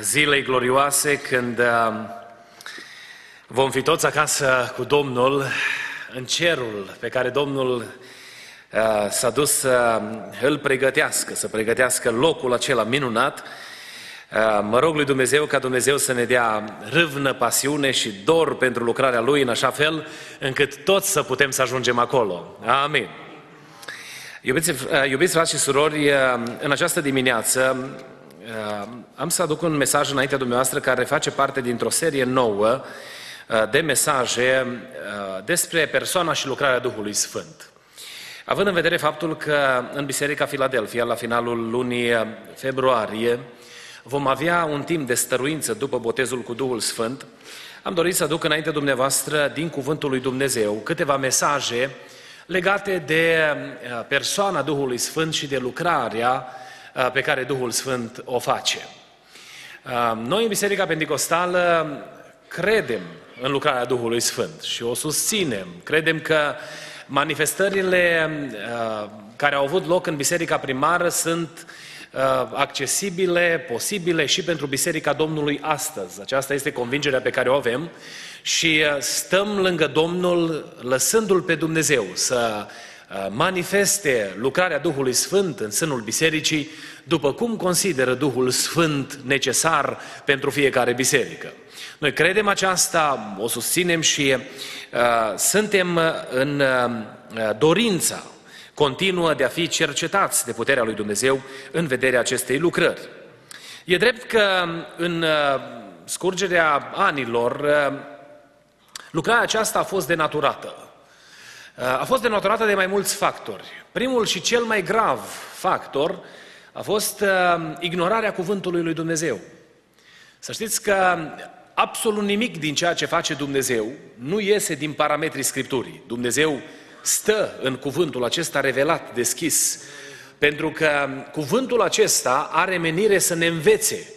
zilei glorioase, când uh, vom fi toți acasă cu Domnul, în cerul pe care Domnul uh, s-a dus să îl pregătească, să pregătească locul acela minunat, uh, Mă rog lui Dumnezeu ca Dumnezeu să ne dea râvnă, pasiune și dor pentru lucrarea Lui în așa fel încât toți să putem să ajungem acolo. Amin. Iubiți, iubiți frați și surori, în această dimineață Uh, am să aduc un mesaj înaintea dumneavoastră care face parte dintr-o serie nouă uh, de mesaje uh, despre persoana și lucrarea Duhului Sfânt. Având în vedere faptul că în Biserica Filadelfia, la finalul lunii februarie, vom avea un timp de stăruință după botezul cu Duhul Sfânt, am dorit să aduc înainte dumneavoastră, din Cuvântul lui Dumnezeu, câteva mesaje legate de persoana Duhului Sfânt și de lucrarea Uh, pe care Duhul Sfânt o face. Uh, noi în Biserica Pentecostală credem în lucrarea Duhului Sfânt și o susținem. Credem că manifestările uh, care au avut loc în Biserica Primară sunt accesibile, posibile și pentru Biserica Domnului astăzi. Aceasta este convingerea pe care o avem și stăm lângă Domnul lăsându-L pe Dumnezeu să Uh, manifeste lucrarea Duhului Sfânt în sânul bisericii, după cum consideră Duhul Sfânt necesar pentru fiecare biserică. Noi credem aceasta, o susținem și uh, suntem în uh, dorința continuă de a fi cercetați de puterea lui Dumnezeu în vederea acestei lucrări. E drept că în uh, scurgerea anilor, uh, lucrarea aceasta a fost denaturată. Uh, a fost denotorată de mai mulți factori. Primul și cel mai grav factor a fost uh, ignorarea cuvântului lui Dumnezeu. Să știți că absolut nimic din ceea ce face Dumnezeu nu iese din parametrii Scripturii. Dumnezeu stă în cuvântul acesta revelat, deschis, pentru că cuvântul acesta are menire să ne învețe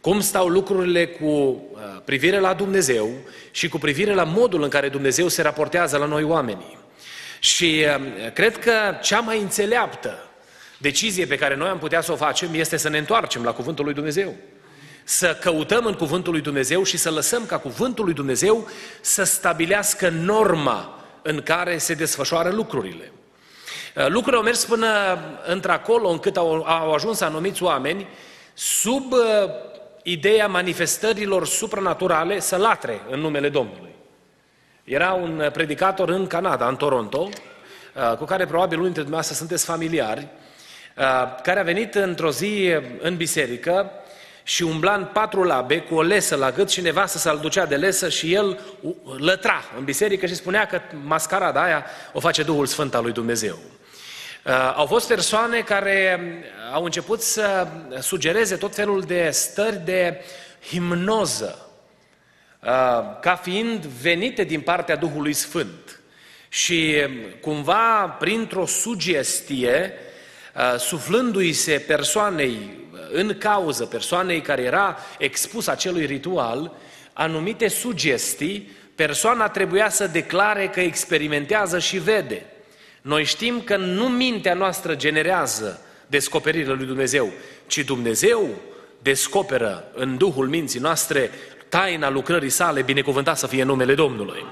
cum stau lucrurile cu uh, privire la Dumnezeu și cu privire la modul în care Dumnezeu se raportează la noi oamenii. Și um, cred că cea mai înțeleaptă decizie pe care noi am putea să o facem este să ne întoarcem la Cuvântul lui Dumnezeu. Să căutăm în Cuvântul lui Dumnezeu și să lăsăm ca Cuvântul lui Dumnezeu să stabilească norma în care se desfășoară lucrurile. Uh, lucrurile au mers până într-acolo încât au, au ajuns anumiți oameni sub uh, ideea manifestărilor supranaturale să latre în numele Domnului. Era un uh, predicator în Canada, în Toronto, uh, cu care probabil unii dintre dumneavoastră sunteți familiari, uh, care a venit într-o zi în biserică și umbla în patru labe cu o lesă la gât și nevastă să-l ducea de lesă și el lătra în biserică și spunea că mascarada aia o face Duhul Sfânt al lui Dumnezeu. Au fost persoane care au început să sugereze tot felul de stări de himnoză, Uh, ca fiind venite din partea Duhului Sfânt. Și um, cumva, printr-o sugestie, uh, suflându-i se persoanei uh, în cauză, persoanei care era expus acelui ritual, anumite sugestii, persoana trebuia să declare că experimentează și vede. Noi știm că nu mintea noastră generează descoperirile lui Dumnezeu, ci Dumnezeu descoperă în Duhul minții noastre taina lucrării sale, binecuvântat să fie numele Domnului.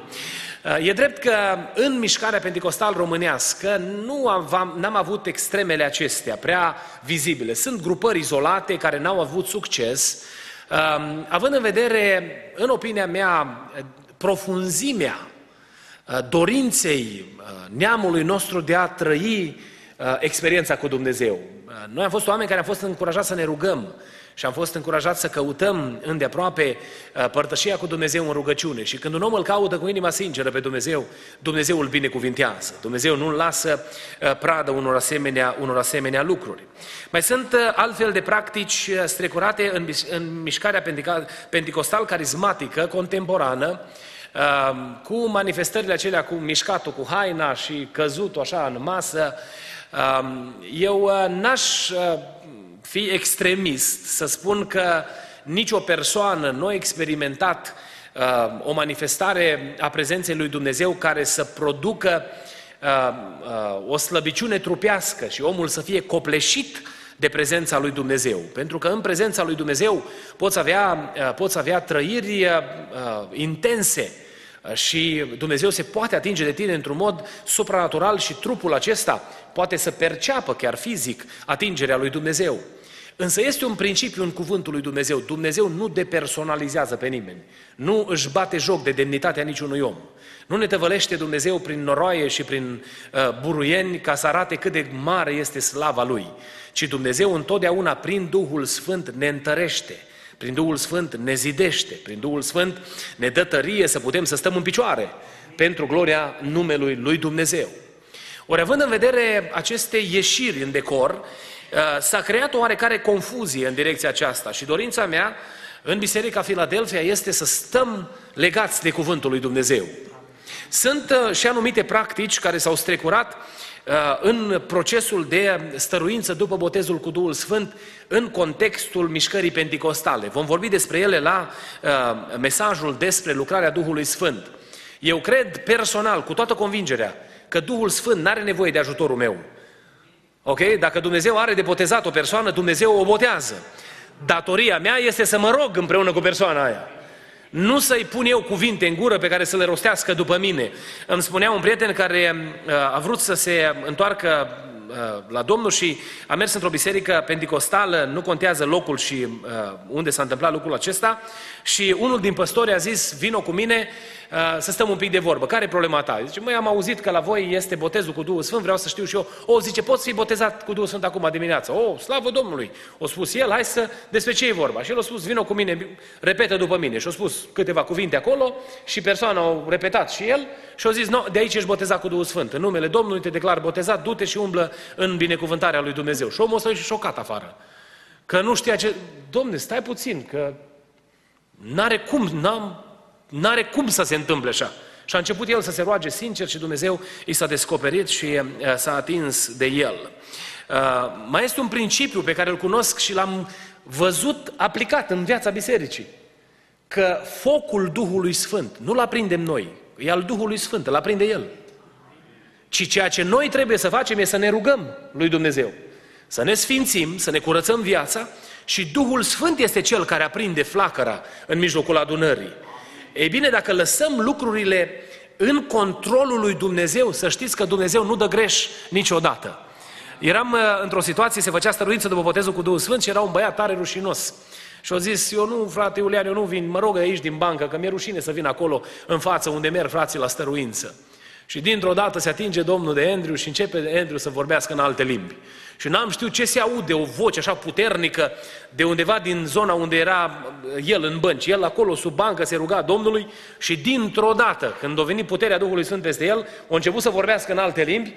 E drept că în mișcarea pentecostal românească nu am, n-am avut extremele acestea prea vizibile. Sunt grupări izolate care n-au avut succes, um, având în vedere, în opinia mea, profunzimea uh, dorinței uh, neamului nostru de a trăi uh, experiența cu Dumnezeu. Uh, noi am fost oameni care am fost încurajați să ne rugăm și am fost încurajați să căutăm îndeaproape uh, părtășia cu Dumnezeu în rugăciune. Și când un om îl caută cu inima sinceră pe Dumnezeu, Dumnezeu îl binecuvintează. Dumnezeu nu-l lasă pradă unor asemenea, unor asemenea lucruri. Mai sunt altfel de practici strecurate în, în mișcarea penticostal carismatică contemporană, cu manifestările acelea, cu mișcatul cu haina și căzutul așa în masă, eu uh, n-aș uh, fi extremist să spun că nicio persoană nu a experimentat uh, o manifestare a prezenței lui Dumnezeu care să producă o slăbiciune trupească și omul să fie copleșit de prezența lui Dumnezeu. Pentru că în prezența lui Dumnezeu poți avea, poți avea trăiri intense, și Dumnezeu se poate atinge de tine într-un mod supranatural și trupul acesta poate să perceapă chiar fizic atingerea lui Dumnezeu. Însă este un principiu în cuvântul lui Dumnezeu. Dumnezeu nu depersonalizează pe nimeni. Nu își bate joc de demnitatea niciunui om. Nu ne tăvălește Dumnezeu prin noroaie și prin uh, buruieni ca să arate cât de mare este slava Lui. Ci Dumnezeu întotdeauna prin Duhul Sfânt ne întărește prin Duhul Sfânt ne zidește, prin Duhul Sfânt ne dă tărie să putem să stăm în picioare pentru gloria numelui lui Dumnezeu. Ori având în vedere aceste ieșiri în decor, uh, s-a creat o oarecare confuzie în direcția aceasta și dorința mea în Biserica Filadelfia este să stăm legați de Cuvântul lui Dumnezeu. Sunt uh, și anumite practici care s-au strecurat Uh, în procesul de stăruință după botezul cu Duhul Sfânt în contextul mișcării penticostale. Vom vorbi despre ele la uh, mesajul despre lucrarea Duhului Sfânt. Eu cred personal, cu toată convingerea, că Duhul Sfânt nu are nevoie de ajutorul meu. Ok? Dacă Dumnezeu are de botezat o persoană, Dumnezeu o botează. Datoria mea este să mă rog împreună cu persoana aia. Nu să-i pun eu cuvinte în gură pe care să le rostească după mine. Îmi spunea un prieten care uh, a vrut să se întoarcă uh, la Domnul și a mers într-o biserică pentecostală, nu contează locul și uh, unde s-a întâmplat lucrul acesta, și unul din păstori a zis, vino cu mine Uh, să stăm un pic de vorbă. Care e problema ta? Zice, măi, am auzit că la voi este botezul cu Duhul Sfânt, vreau să știu și eu. O, zice, poți fi botezat cu Duhul Sfânt acum dimineața. O, slavă Domnului! O spus el, hai să, despre ce e vorba? Și el a spus, vină cu mine, repetă după mine. Și a spus câteva cuvinte acolo și persoana a repetat și el și a zis, no, de aici ești botezat cu Duhul Sfânt. În numele Domnului te declar botezat, du-te și umblă în binecuvântarea lui Dumnezeu. Și omul ăsta e șocat afară. Că nu știa ce... Domne, stai puțin, că n-are cum, n-am N-are cum să se întâmple așa. Și a început el să se roage sincer și Dumnezeu i s-a descoperit și uh, s-a atins de el. Uh, mai este un principiu pe care îl cunosc și l-am văzut aplicat în viața bisericii. Că focul Duhului Sfânt nu-l aprindem noi, e al Duhului Sfânt, îl aprinde El. Ci ceea ce noi trebuie să facem e să ne rugăm lui Dumnezeu. Să ne sfințim, să ne curățăm viața și Duhul Sfânt este Cel care aprinde flacăra în mijlocul adunării. Ei bine, dacă lăsăm lucrurile în controlul lui Dumnezeu, să știți că Dumnezeu nu dă greș niciodată. Eram uh, într-o situație, se făcea stăruință după botezul cu Duhul Sfânt și era un băiat tare rușinos. Și au zis, eu nu, frate Iulian, eu nu vin, mă rog aici din bancă, că mi-e rușine să vin acolo în față unde merg frații la stăruință. Și dintr-o dată se atinge Domnul de Andrew și începe Andrew să vorbească în alte limbi. Și n-am știut ce se aude, o voce așa puternică de undeva din zona unde era el în bănci. El acolo sub bancă se ruga Domnului și dintr-o dată, când a venit puterea Duhului Sfânt peste el, a început să vorbească în alte limbi.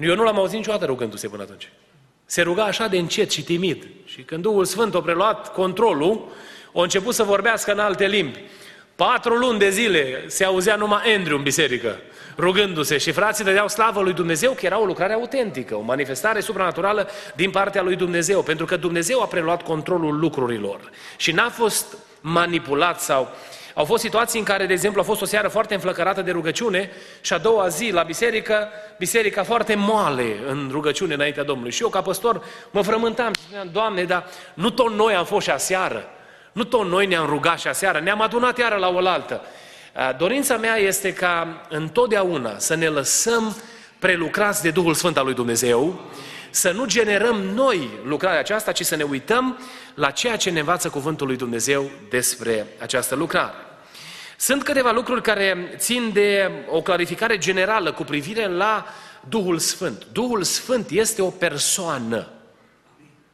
Eu nu l-am auzit niciodată rugându-se până atunci. Se ruga așa de încet și timid. Și când Duhul Sfânt a preluat controlul, a început să vorbească în alte limbi. Patru luni de zile se auzea numai Andrew în biserică, rugându-se și frații dădeau slavă lui Dumnezeu că era o lucrare autentică, o manifestare supranaturală din partea lui Dumnezeu, pentru că Dumnezeu a preluat controlul lucrurilor și n-a fost manipulat sau au fost situații în care, de exemplu, a fost o seară foarte înflăcărată de rugăciune și a doua zi la biserică, biserica foarte moale în rugăciune înaintea Domnului. Și eu, ca păstor, mă frământam și spuneam, Doamne, dar nu tot noi am fost și aseară. Nu tot noi ne-am rugat și aseară, ne-am adunat iară la oaltă. Dorința mea este ca întotdeauna să ne lăsăm prelucrați de Duhul Sfânt al lui Dumnezeu, să nu generăm noi lucrarea aceasta, ci să ne uităm la ceea ce ne învață Cuvântul lui Dumnezeu despre această lucrare. Sunt câteva lucruri care țin de o clarificare generală cu privire la Duhul Sfânt. Duhul Sfânt este o persoană.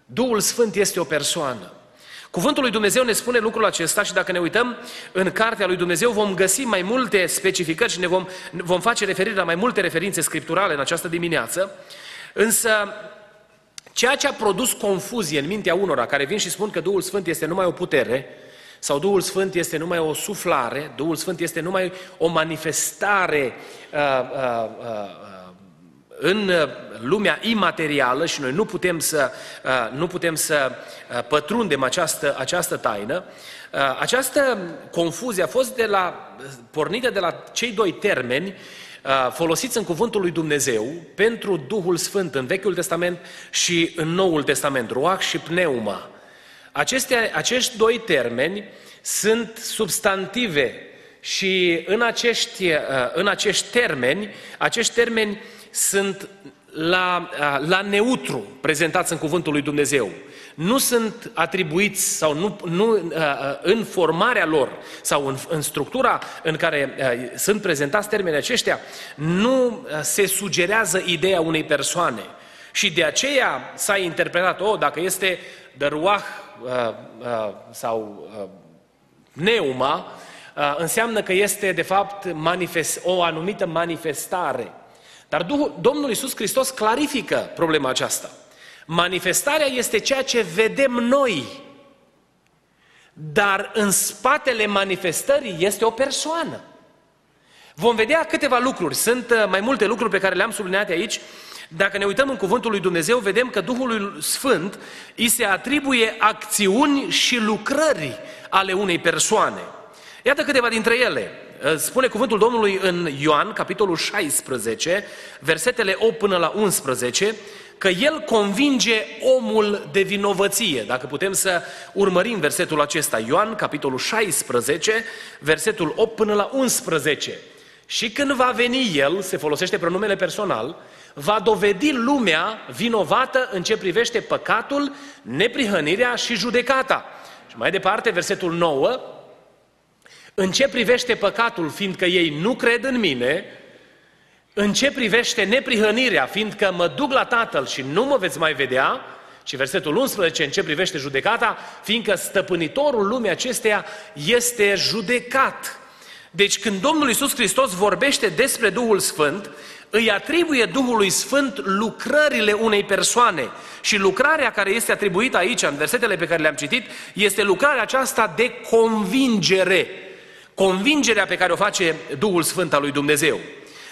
Duhul Sfânt este o persoană. Cuvântul lui Dumnezeu ne spune lucrul acesta și dacă ne uităm în cartea lui Dumnezeu vom găsi mai multe specificări și ne vom, vom face referire la mai multe referințe scripturale în această dimineață. Însă ceea ce a produs confuzie în mintea unora care vin și spun că Duhul Sfânt este numai o putere, sau Duhul Sfânt este numai o suflare, Duhul Sfânt este numai o manifestare uh, uh, uh, în lumea imaterială și noi nu putem să, uh, nu putem să uh, pătrundem această, această taină, uh, această confuzie a fost de la, pornită de la cei doi termeni folosiți în cuvântul lui Dumnezeu pentru Duhul Sfânt în Vechiul Testament și în Noul Testament, ruach și pneuma. Aceste, acești doi termeni sunt substantive și în acești, în acești termeni, acești termeni sunt la, la neutru prezentați în cuvântul lui Dumnezeu. Nu sunt atribuiți sau nu, nu în formarea lor sau în, în structura în care sunt prezentați termenii aceștia, nu se sugerează ideea unei persoane. Și de aceea s-a interpretat, oh, dacă este dăruah sau neuma, înseamnă că este de fapt manifest, o anumită manifestare. Dar Domnul Iisus Hristos clarifică problema aceasta. Manifestarea este ceea ce vedem noi, dar în spatele manifestării este o persoană. Vom vedea câteva lucruri. Sunt uh, mai multe lucruri pe care le-am subliniat aici. Dacă ne uităm în cuvântul lui Dumnezeu, vedem că Duhul Sfânt îi se atribuie acțiuni și lucrări ale unei persoane. Iată câteva dintre ele. Spune cuvântul Domnului în Ioan, capitolul 16, versetele 8 până la 11, că el convinge omul de vinovăție. Dacă putem să urmărim versetul acesta, Ioan, capitolul 16, versetul 8 până la 11. Și când va veni el, se folosește pronumele personal, va dovedi lumea vinovată în ce privește păcatul, neprihănirea și judecata. Și mai departe, versetul 9, în ce privește păcatul, fiindcă ei nu cred în mine, în ce privește neprihănirea, fiindcă mă duc la Tatăl și nu mă veți mai vedea, și versetul 11, în ce privește judecata, fiindcă stăpânitorul lumii acesteia este judecat. Deci când Domnul Iisus Hristos vorbește despre Duhul Sfânt, îi atribuie Duhului Sfânt lucrările unei persoane. Și lucrarea care este atribuită aici, în versetele pe care le-am citit, este lucrarea aceasta de convingere convingerea pe care o face Duhul Sfânt al lui Dumnezeu.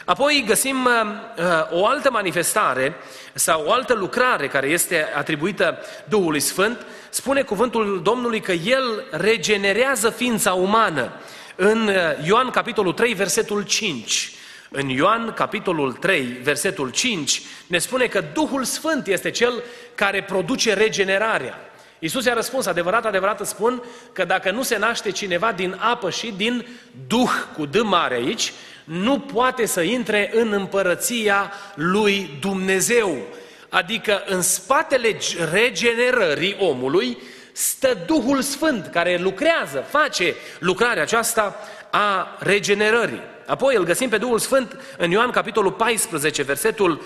Apoi găsim uh, uh, o altă manifestare sau o altă lucrare care este atribuită Duhului Sfânt. Spune cuvântul Domnului că El regenerează ființa umană. În uh, Ioan capitolul 3, versetul 5. În Ioan capitolul 3, versetul 5, ne spune că Duhul Sfânt este Cel care produce regenerarea. Iisus i-a răspuns, adevărat, adevărat îți spun că dacă nu se naște cineva din apă și din Duh, cu D mare aici, nu poate să intre în împărăția lui Dumnezeu. Adică în spatele regenerării omului stă Duhul Sfânt care lucrează, face lucrarea aceasta a regenerării. Apoi îl găsim pe Duhul Sfânt în Ioan capitolul 14, versetul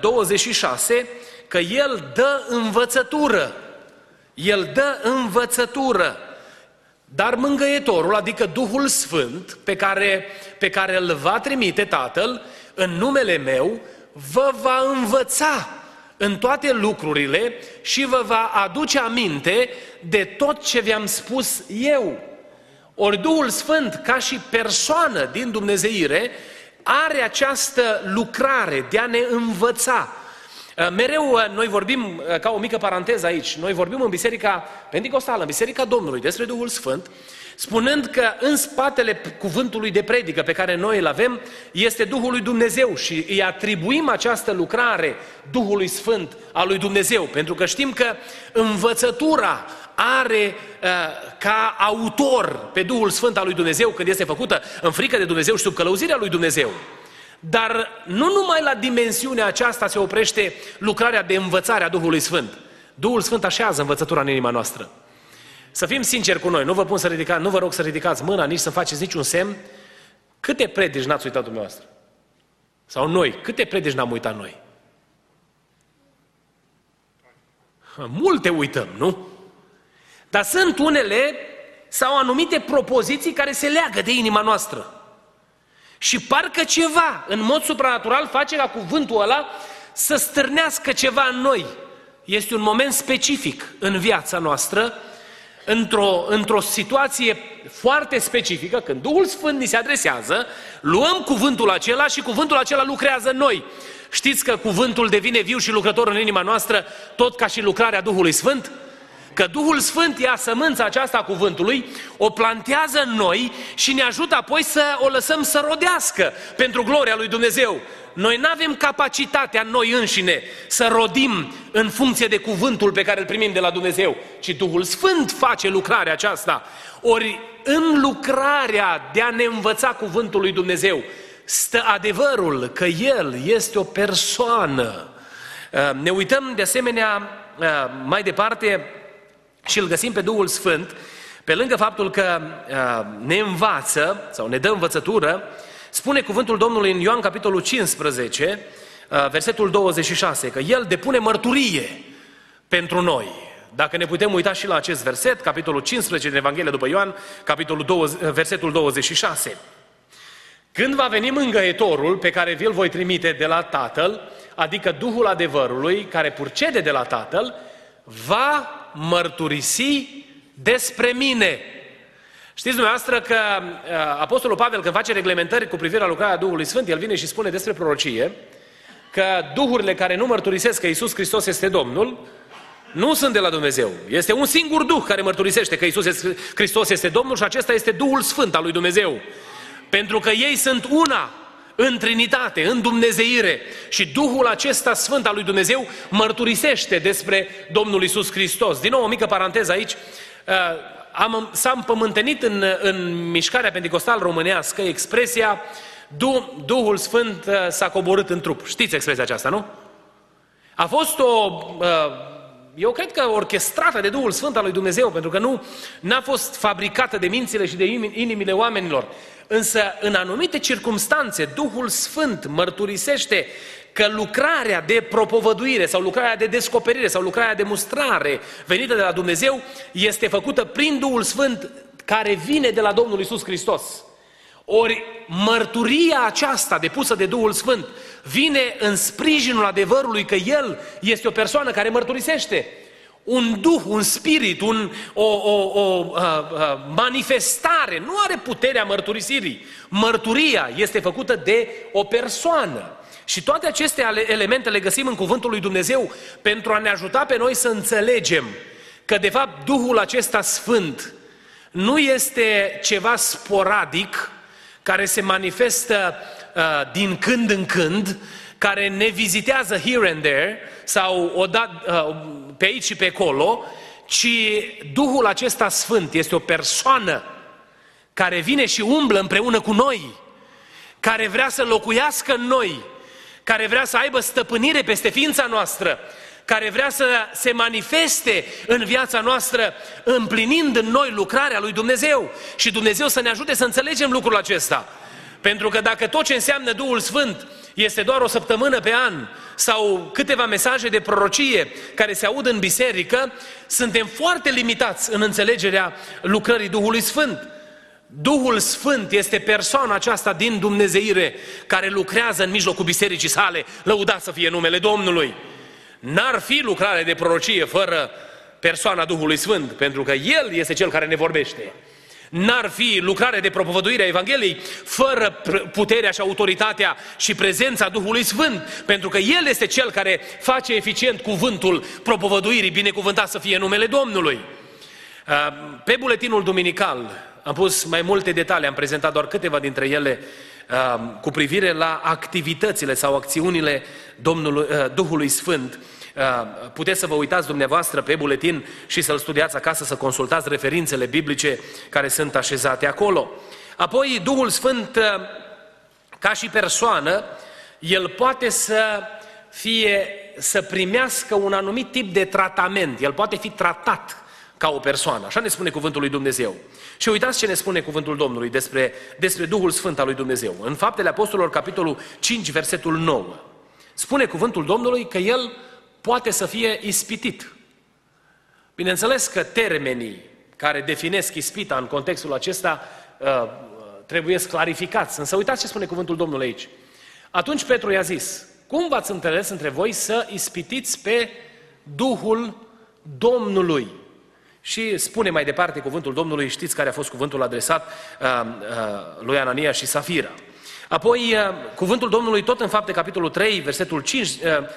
26, uh, că El dă învățătură el dă învățătură. Dar mângăietorul, adică Duhul Sfânt, pe care, pe care îl va trimite Tatăl, în numele meu, vă va învăța în toate lucrurile și vă va aduce aminte de tot ce vi-am spus eu. Ori Duhul Sfânt, ca și persoană din Dumnezeire, are această lucrare de a ne învăța, Uh, mereu uh, noi vorbim, uh, ca o mică paranteză aici, noi vorbim în Biserica Pentecostală, în Biserica Domnului, despre Duhul Sfânt, spunând că în spatele cuvântului de predică pe care noi îl avem este Duhul lui Dumnezeu și îi atribuim această lucrare Duhului Sfânt al lui Dumnezeu, pentru că știm că învățătura are uh, ca autor pe Duhul Sfânt al lui Dumnezeu când este făcută în frică de Dumnezeu și sub călăuzirea lui Dumnezeu. Dar nu numai la dimensiunea aceasta se oprește lucrarea de învățare a Duhului Sfânt. Duhul Sfânt așează învățătura în inima noastră. Să fim sinceri cu noi, nu vă, pun să ridicați, nu vă rog să ridicați mâna, nici să faceți niciun semn. Câte predici n-ați uitat dumneavoastră? Sau noi. Câte predici n-am uitat noi? Multe uităm, nu? Dar sunt unele sau anumite propoziții care se leagă de inima noastră. Și parcă ceva, în mod supranatural, face ca cuvântul ăla să stârnească ceva în noi. Este un moment specific în viața noastră, într-o, într-o situație foarte specifică, când Duhul Sfânt ni se adresează, luăm cuvântul acela și cuvântul acela lucrează în noi. Știți că cuvântul devine viu și lucrător în inima noastră, tot ca și lucrarea Duhului Sfânt? Că Duhul Sfânt ia sămânța aceasta a cuvântului, o plantează în noi și ne ajută apoi să o lăsăm să rodească pentru gloria lui Dumnezeu. Noi nu avem capacitatea noi înșine să rodim în funcție de cuvântul pe care îl primim de la Dumnezeu, ci Duhul Sfânt face lucrarea aceasta. Ori în lucrarea de a ne învăța cuvântul lui Dumnezeu stă adevărul că El este o persoană. Uh, ne uităm de asemenea uh, mai departe și îl găsim pe Duhul Sfânt, pe lângă faptul că uh, ne învață sau ne dă învățătură, spune cuvântul Domnului în Ioan capitolul 15, uh, versetul 26, că El depune mărturie pentru noi. Dacă ne putem uita și la acest verset, capitolul 15 din Evanghelia după Ioan, capitolul 20, uh, versetul 26. Când va veni mângăietorul pe care vi-l voi trimite de la Tatăl, adică Duhul adevărului care purcede de la Tatăl, va mărturisi despre mine. Știți dumneavoastră că uh, Apostolul Pavel când face reglementări cu privire la lucrarea Duhului Sfânt, el vine și spune despre prorocie că duhurile care nu mărturisesc că Isus Hristos este Domnul, nu sunt de la Dumnezeu. Este un singur Duh care mărturisește că Isus Hristos este Domnul și acesta este Duhul Sfânt al lui Dumnezeu. Pentru că ei sunt una în Trinitate, în Dumnezeire. Și Duhul acesta Sfânt al lui Dumnezeu mărturisește despre Domnul Isus Hristos. Din nou, o mică paranteză aici. Uh, am, s-a împământenit în, în mișcarea pentecostal românească expresia Duhul Sfânt uh, s-a coborât în trup. Știți expresia aceasta, nu? A fost o uh, eu cred că orchestrată de Duhul Sfânt al lui Dumnezeu, pentru că nu n-a fost fabricată de mințile și de inimile oamenilor. Însă, în anumite circunstanțe, Duhul Sfânt mărturisește că lucrarea de propovăduire sau lucrarea de descoperire sau lucrarea de mustrare venită de la Dumnezeu este făcută prin Duhul Sfânt care vine de la Domnul Isus Hristos. Ori mărturia aceasta depusă de Duhul Sfânt vine în sprijinul adevărului că El este o persoană care mărturisește. Un duh, un spirit, un, o, o, o a, a, manifestare nu are puterea mărturisirii. Mărturia este făcută de o persoană. Și toate aceste elemente le găsim în Cuvântul lui Dumnezeu pentru a ne ajuta pe noi să înțelegem că, de fapt, Duhul acesta Sfânt nu este ceva sporadic, care se manifestă uh, din când în când, care ne vizitează here and there sau o dat, uh, pe aici și pe acolo, ci Duhul acesta Sfânt este o persoană care vine și umblă împreună cu noi, care vrea să locuiască în noi, care vrea să aibă stăpânire peste ființa noastră, care vrea să se manifeste în viața noastră, împlinind în noi lucrarea lui Dumnezeu. Și Dumnezeu să ne ajute să înțelegem lucrul acesta. Pentru că dacă tot ce înseamnă Duhul Sfânt este doar o săptămână pe an sau câteva mesaje de prorocie care se aud în biserică, suntem foarte limitați în înțelegerea lucrării Duhului Sfânt. Duhul Sfânt este persoana aceasta din Dumnezeire care lucrează în mijlocul bisericii sale, lăudat să fie numele Domnului. N-ar fi lucrare de prorocie fără persoana Duhului Sfânt, pentru că El este Cel care ne vorbește. N-ar fi lucrare de propovăduire a Evangheliei fără puterea și autoritatea și prezența Duhului Sfânt, pentru că El este Cel care face eficient cuvântul propovăduirii, binecuvântat să fie numele Domnului. Pe buletinul duminical am pus mai multe detalii, am prezentat doar câteva dintre ele cu privire la activitățile sau acțiunile Domnului, Duhului Sfânt Uh, puteți să vă uitați dumneavoastră pe buletin și să-l studiați acasă, să consultați referințele biblice care sunt așezate acolo. Apoi, Duhul Sfânt, uh, ca și persoană, el poate să fie, să primească un anumit tip de tratament, el poate fi tratat ca o persoană. Așa ne spune cuvântul lui Dumnezeu. Și uitați ce ne spune cuvântul Domnului despre, despre Duhul Sfânt al lui Dumnezeu. În Faptele Apostolilor, capitolul 5, versetul 9. Spune cuvântul Domnului că El poate să fie ispitit. Bineînțeles că termenii care definesc ispita în contextul acesta uh, trebuie clarificați. Însă uitați ce spune cuvântul Domnului aici. Atunci Petru i-a zis, cum v-ați înțeles între voi să ispitiți pe Duhul Domnului? Și spune mai departe cuvântul Domnului, știți care a fost cuvântul adresat uh, uh, lui Anania și Safira. Apoi, uh, cuvântul Domnului, tot în fapte, capitolul 3, versetul 5, uh,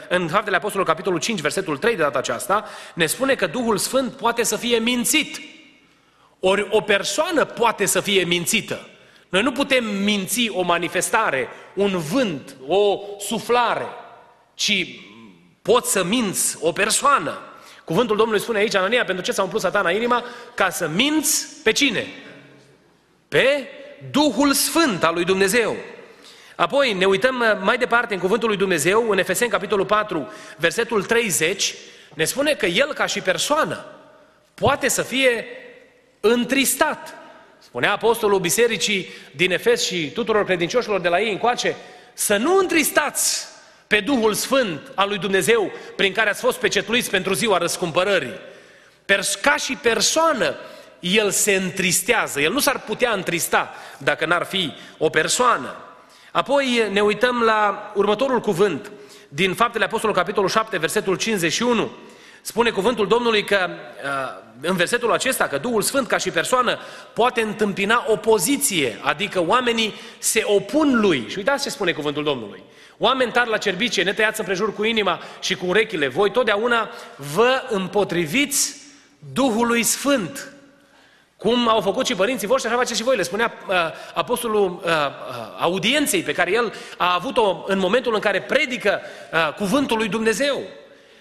în faptele Apostolului, capitolul 5, versetul 3 de data aceasta, ne spune că Duhul Sfânt poate să fie mințit. Ori o persoană poate să fie mințită. Noi nu putem minți o manifestare, un vânt, o suflare, ci poți să minți o persoană. Cuvântul Domnului spune aici, Anania, pentru ce s-a umplut satana inima? Ca să minți pe cine? Pe Duhul Sfânt al lui Dumnezeu. Apoi ne uităm mai departe în Cuvântul lui Dumnezeu, în Efeseni, capitolul 4, versetul 30, ne spune că El, ca și persoană, poate să fie întristat. Spunea apostolul bisericii din Efes și tuturor credincioșilor de la ei încoace, să nu întristați pe Duhul Sfânt al lui Dumnezeu prin care ați fost pecetluiți pentru ziua răscumpărării. Ca și persoană, el se întristează. El nu s-ar putea întrista dacă n-ar fi o persoană. Apoi ne uităm la următorul cuvânt din Faptele Apostolului, capitolul 7, versetul 51. Spune cuvântul Domnului că uh, în versetul acesta că Duhul Sfânt ca și persoană poate întâmpina opoziție, adică oamenii se opun lui. Și uitați ce spune cuvântul Domnului. Oameni tari la cerbice, netăiați împrejur cu inima și cu urechile, voi totdeauna vă împotriviți Duhului Sfânt. Cum au făcut și părinții voștri, așa faceți și voi, le spunea uh, apostolul uh, uh, audienței pe care el a avut-o în momentul în care predică uh, cuvântul lui Dumnezeu.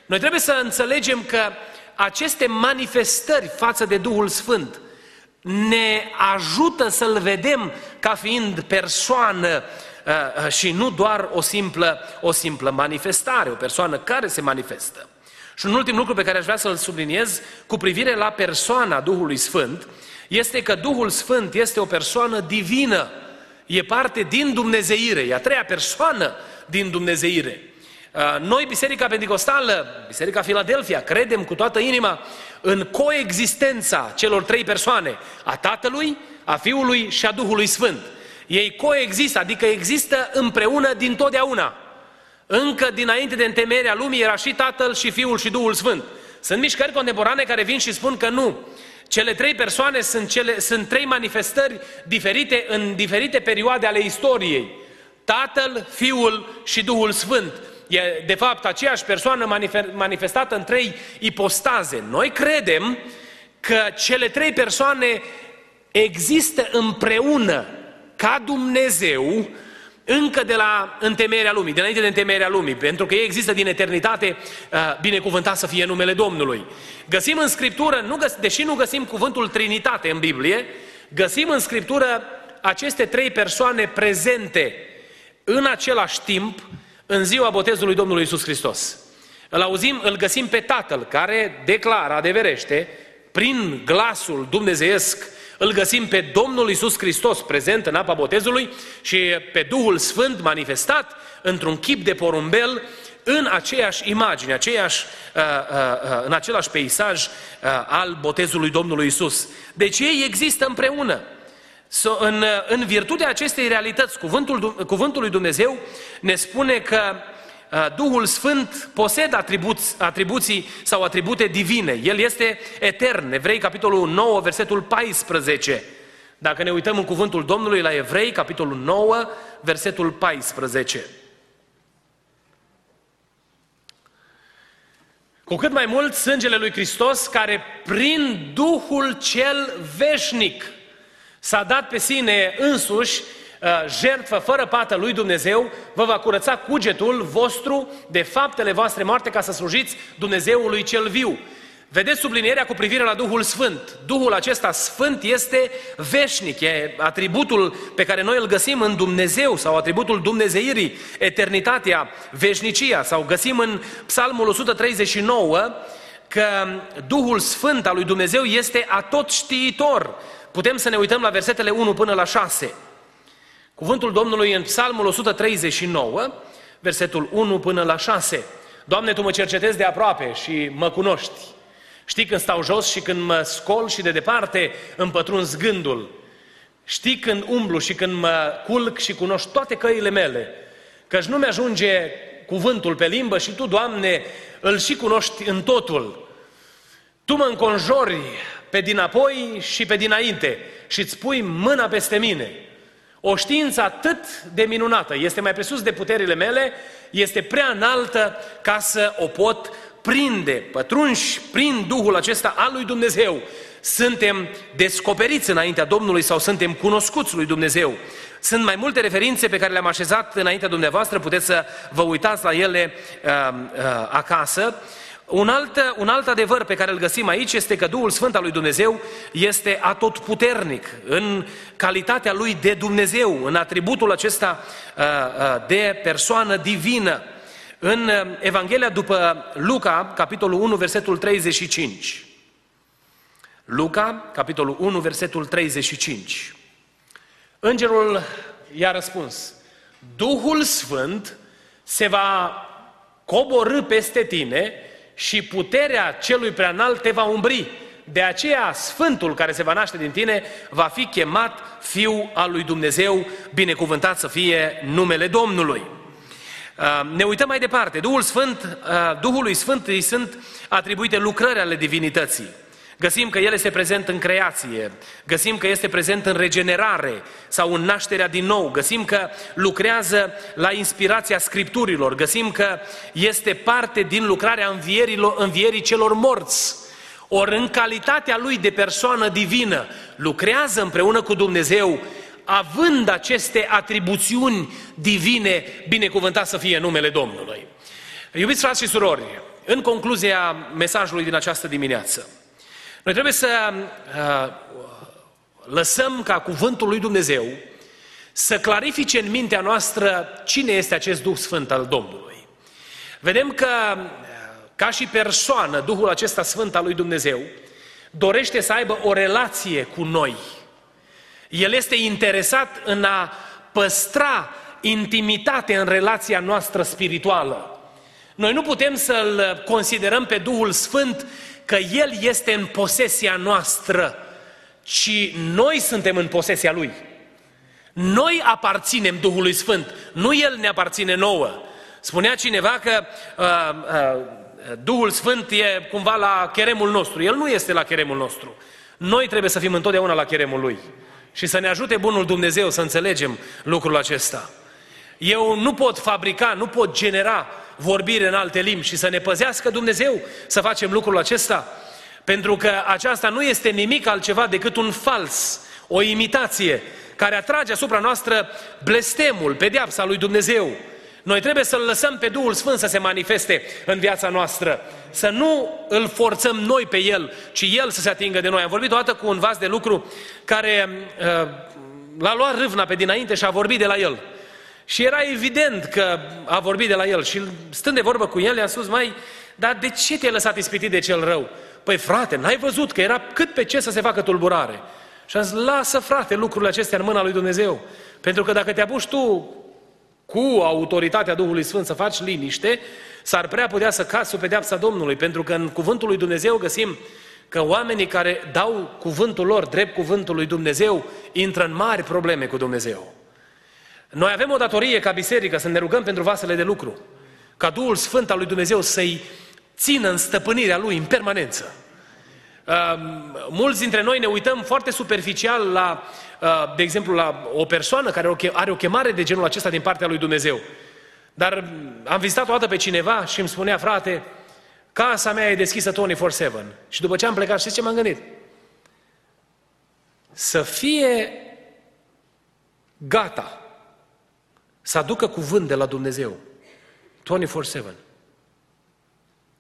Noi trebuie să înțelegem că aceste manifestări față de Duhul Sfânt ne ajută să-L vedem ca fiind persoană uh, uh, și nu doar o simplă, o simplă manifestare, o persoană care se manifestă. Și un ultim lucru pe care aș vrea să-l subliniez cu privire la persoana Duhului Sfânt este că Duhul Sfânt este o persoană divină, e parte din Dumnezeire, e a treia persoană din Dumnezeire. Uh, noi, Biserica Pentecostală, Biserica Filadelfia, credem cu toată inima în coexistența celor trei persoane, a Tatălui, a Fiului și a Duhului Sfânt. Ei coexistă, adică există împreună din totdeauna. Încă dinainte de întemeierea lumii era și Tatăl și Fiul și Duhul Sfânt. Sunt mișcări contemporane care vin și spun că nu. Cele trei persoane sunt, cele, sunt trei manifestări diferite în diferite perioade ale istoriei. Tatăl, Fiul și Duhul Sfânt e de fapt aceeași persoană manifestată în trei ipostaze. Noi credem că cele trei persoane există împreună ca Dumnezeu încă de la întemeierea lumii, dinainte de întemeierea lumii, pentru că ei există din eternitate, uh, binecuvântat să fie numele Domnului. Găsim în Scriptură, nu găs- deși nu găsim cuvântul Trinitate în Biblie, găsim în Scriptură aceste trei persoane prezente în același timp în ziua botezului Domnului Isus Hristos. Îl auzim, îl găsim pe Tatăl care declară, adeverește, prin glasul dumnezeiesc, îl găsim pe Domnul Isus Hristos prezent în apa botezului și pe Duhul Sfânt manifestat într-un chip de porumbel în aceeași imagine, aceeași, uh, uh, uh, în același peisaj al botezului Domnului Isus. Deci ei există împreună. So, în, în virtutea acestei realități, cuvântul, cuvântul lui Dumnezeu ne spune că uh, Duhul Sfânt posedă atribuți, atribuții sau atribute divine. El este etern. Evrei, capitolul 9, versetul 14. Dacă ne uităm în cuvântul Domnului la Evrei, capitolul 9, versetul 14. Cu cât mai mult sângele lui Hristos, care prin Duhul cel veșnic, s-a dat pe sine însuși uh, jertfă fără pată lui Dumnezeu, vă va curăța cugetul vostru de faptele voastre moarte ca să slujiți Dumnezeului cel viu. Vedeți sublinierea cu privire la Duhul Sfânt. Duhul acesta Sfânt este veșnic, e atributul pe care noi îl găsim în Dumnezeu sau atributul Dumnezeirii, eternitatea, veșnicia sau găsim în Psalmul 139 că Duhul Sfânt al lui Dumnezeu este atot știitor. Putem să ne uităm la versetele 1 până la 6. Cuvântul Domnului în Psalmul 139, versetul 1 până la 6. Doamne, Tu mă cercetezi de aproape și mă cunoști. Știi când stau jos și când mă scol și de departe îmi pătrunzi gândul. Știi când umblu și când mă culc și cunoști toate căile mele. Căci nu mi-ajunge cuvântul pe limbă și Tu, Doamne, îl și cunoști în totul. Tu mă înconjori pe dinapoi și pe dinainte și îți pui mâna peste mine. O știință atât de minunată, este mai presus de puterile mele, este prea înaltă ca să o pot prinde, pătrunși prin Duhul acesta al lui Dumnezeu. Suntem descoperiți înaintea Domnului sau suntem cunoscuți lui Dumnezeu. Sunt mai multe referințe pe care le-am așezat înaintea dumneavoastră, puteți să vă uitați la ele uh, uh, acasă. Un alt, un alt adevăr pe care îl găsim aici este că Duhul Sfânt al lui Dumnezeu este atotputernic în calitatea lui de Dumnezeu, în atributul acesta uh, uh, de persoană divină. În uh, Evanghelia după Luca, capitolul 1, versetul 35. Luca, capitolul 1, versetul 35. Îngerul i-a răspuns, Duhul Sfânt se va coborâ peste tine și puterea celui preanalt te va umbri. De aceea Sfântul care se va naște din tine va fi chemat Fiul al lui Dumnezeu, binecuvântat să fie numele Domnului. Uh, ne uităm mai departe. Duhul Sfânt, uh, Duhului Sfânt îi sunt atribuite lucrări ale divinității. Găsim că El este prezent în creație, găsim că este prezent în regenerare sau în nașterea din nou, găsim că lucrează la inspirația Scripturilor, găsim că este parte din lucrarea învierii celor morți. Ori în calitatea Lui de persoană divină, lucrează împreună cu Dumnezeu, având aceste atribuțiuni divine, binecuvântat să fie numele Domnului. Iubiți frați și surori, în concluzia mesajului din această dimineață, noi trebuie să uh, lăsăm ca cuvântul lui Dumnezeu să clarifice în mintea noastră cine este acest Duh Sfânt al Domnului. Vedem că, uh, ca și persoană, Duhul acesta Sfânt al lui Dumnezeu dorește să aibă o relație cu noi. El este interesat în a păstra intimitate în relația noastră spirituală. Noi nu putem să-L considerăm pe Duhul Sfânt că El este în posesia noastră, ci noi suntem în posesia Lui. Noi aparținem Duhului Sfânt, nu El ne aparține nouă. Spunea cineva că uh, uh, Duhul Sfânt e cumva la cheremul nostru. El nu este la cheremul nostru. Noi trebuie să fim întotdeauna la cheremul Lui. Și să ne ajute Bunul Dumnezeu să înțelegem lucrul acesta. Eu nu pot fabrica, nu pot genera vorbire în alte limbi și să ne păzească Dumnezeu să facem lucrul acesta. Pentru că aceasta nu este nimic altceva decât un fals, o imitație care atrage asupra noastră blestemul, pedeapsa lui Dumnezeu. Noi trebuie să-L lăsăm pe Duhul Sfânt să se manifeste în viața noastră. Să nu îl forțăm noi pe El, ci El să se atingă de noi. Am vorbit o dată cu un vas de lucru care uh, l-a luat râvna pe dinainte și a vorbit de la El. Și era evident că a vorbit de la el și stând de vorbă cu el, i-a spus, mai, dar de ce te-ai lăsat ispitit de cel rău? Păi frate, n-ai văzut că era cât pe ce să se facă tulburare. Și am zis, lasă frate lucrurile acestea în mâna lui Dumnezeu. Pentru că dacă te apuci tu cu autoritatea Duhului Sfânt să faci liniște, s-ar prea putea să cazi sub pedeapsa Domnului. Pentru că în cuvântul lui Dumnezeu găsim că oamenii care dau cuvântul lor, drept cuvântul lui Dumnezeu, intră în mari probleme cu Dumnezeu. Noi avem o datorie ca biserică să ne rugăm pentru vasele de lucru, ca Duhul Sfânt al lui Dumnezeu să-i țină în stăpânirea Lui în permanență. Uh, mulți dintre noi ne uităm foarte superficial la, uh, de exemplu, la o persoană care are o chemare de genul acesta din partea lui Dumnezeu. Dar am vizitat o dată pe cineva și îmi spunea, frate, casa mea e deschisă 24-7. Și după ce am plecat, știți ce m-am gândit? Să fie gata să aducă cuvânt de la Dumnezeu 24-7.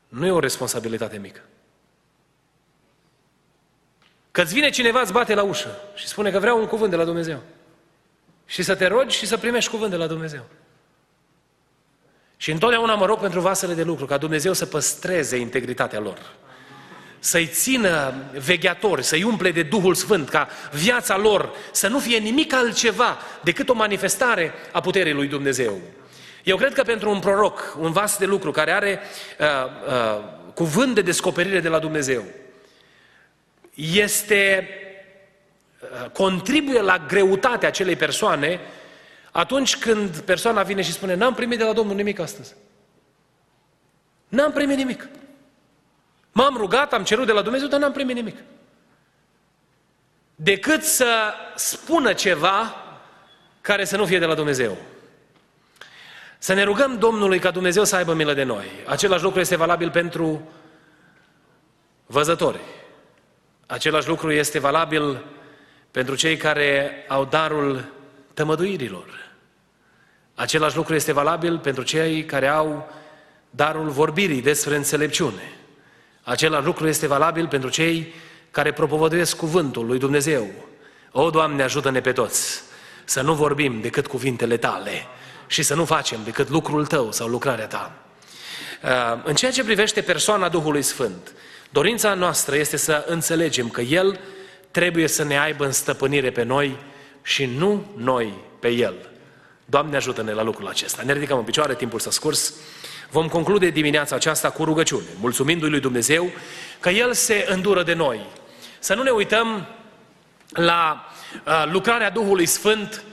Nu e o responsabilitate mică. Că îți vine cineva, îți bate la ușă și spune că vreau un cuvânt de la Dumnezeu. Și să te rogi și să primești cuvânt de la Dumnezeu. Și întotdeauna mă rog pentru vasele de lucru, ca Dumnezeu să păstreze integritatea lor. Să-i țină vegheatori, să-i umple de Duhul Sfânt, ca viața lor să nu fie nimic altceva decât o manifestare a puterii lui Dumnezeu. Eu cred că pentru un proroc, un vas de lucru care are uh, uh, cuvânt de descoperire de la Dumnezeu, este uh, contribuie la greutatea acelei persoane atunci când persoana vine și spune n-am primit de la Domnul nimic astăzi. N-am primit nimic. M-am rugat, am cerut de la Dumnezeu, dar n-am primit nimic. Decât să spună ceva care să nu fie de la Dumnezeu. Să ne rugăm Domnului ca Dumnezeu să aibă milă de noi. Același lucru este valabil pentru văzători. Același lucru este valabil pentru cei care au darul tămăduirilor. Același lucru este valabil pentru cei care au darul vorbirii despre înțelepciune. Același lucru este valabil pentru cei care propovăduiesc cuvântul lui Dumnezeu. O, Doamne, ajută-ne pe toți să nu vorbim decât cuvintele Tale și să nu facem decât lucrul Tău sau lucrarea Ta. Uh, în ceea ce privește persoana Duhului Sfânt, dorința noastră este să înțelegem că El trebuie să ne aibă în stăpânire pe noi și nu noi pe El. Doamne ajută-ne la lucrul acesta. Ne ridicăm în picioare, timpul s-a scurs. Vom conclude dimineața aceasta cu rugăciune, mulțumindu-i lui Dumnezeu că El se îndură de noi. Să nu ne uităm la uh, lucrarea Duhului Sfânt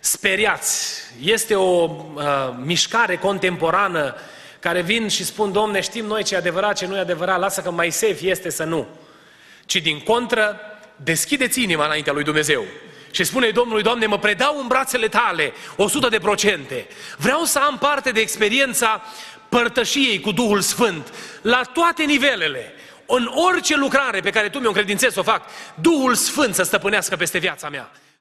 speriați. Este o uh, mișcare contemporană care vin și spun, Domne, știm noi ce e adevărat, ce nu e adevărat, lasă că mai safe este să nu. Ci din contră, deschideți inima înaintea lui Dumnezeu și spune Domnului, Doamne, mă predau în brațele tale, 100 de procente. Vreau să am parte de experiența părtășiei cu Duhul Sfânt, la toate nivelele, în orice lucrare pe care Tu mi-o încredințezi să o fac, Duhul Sfânt să stăpânească peste viața mea.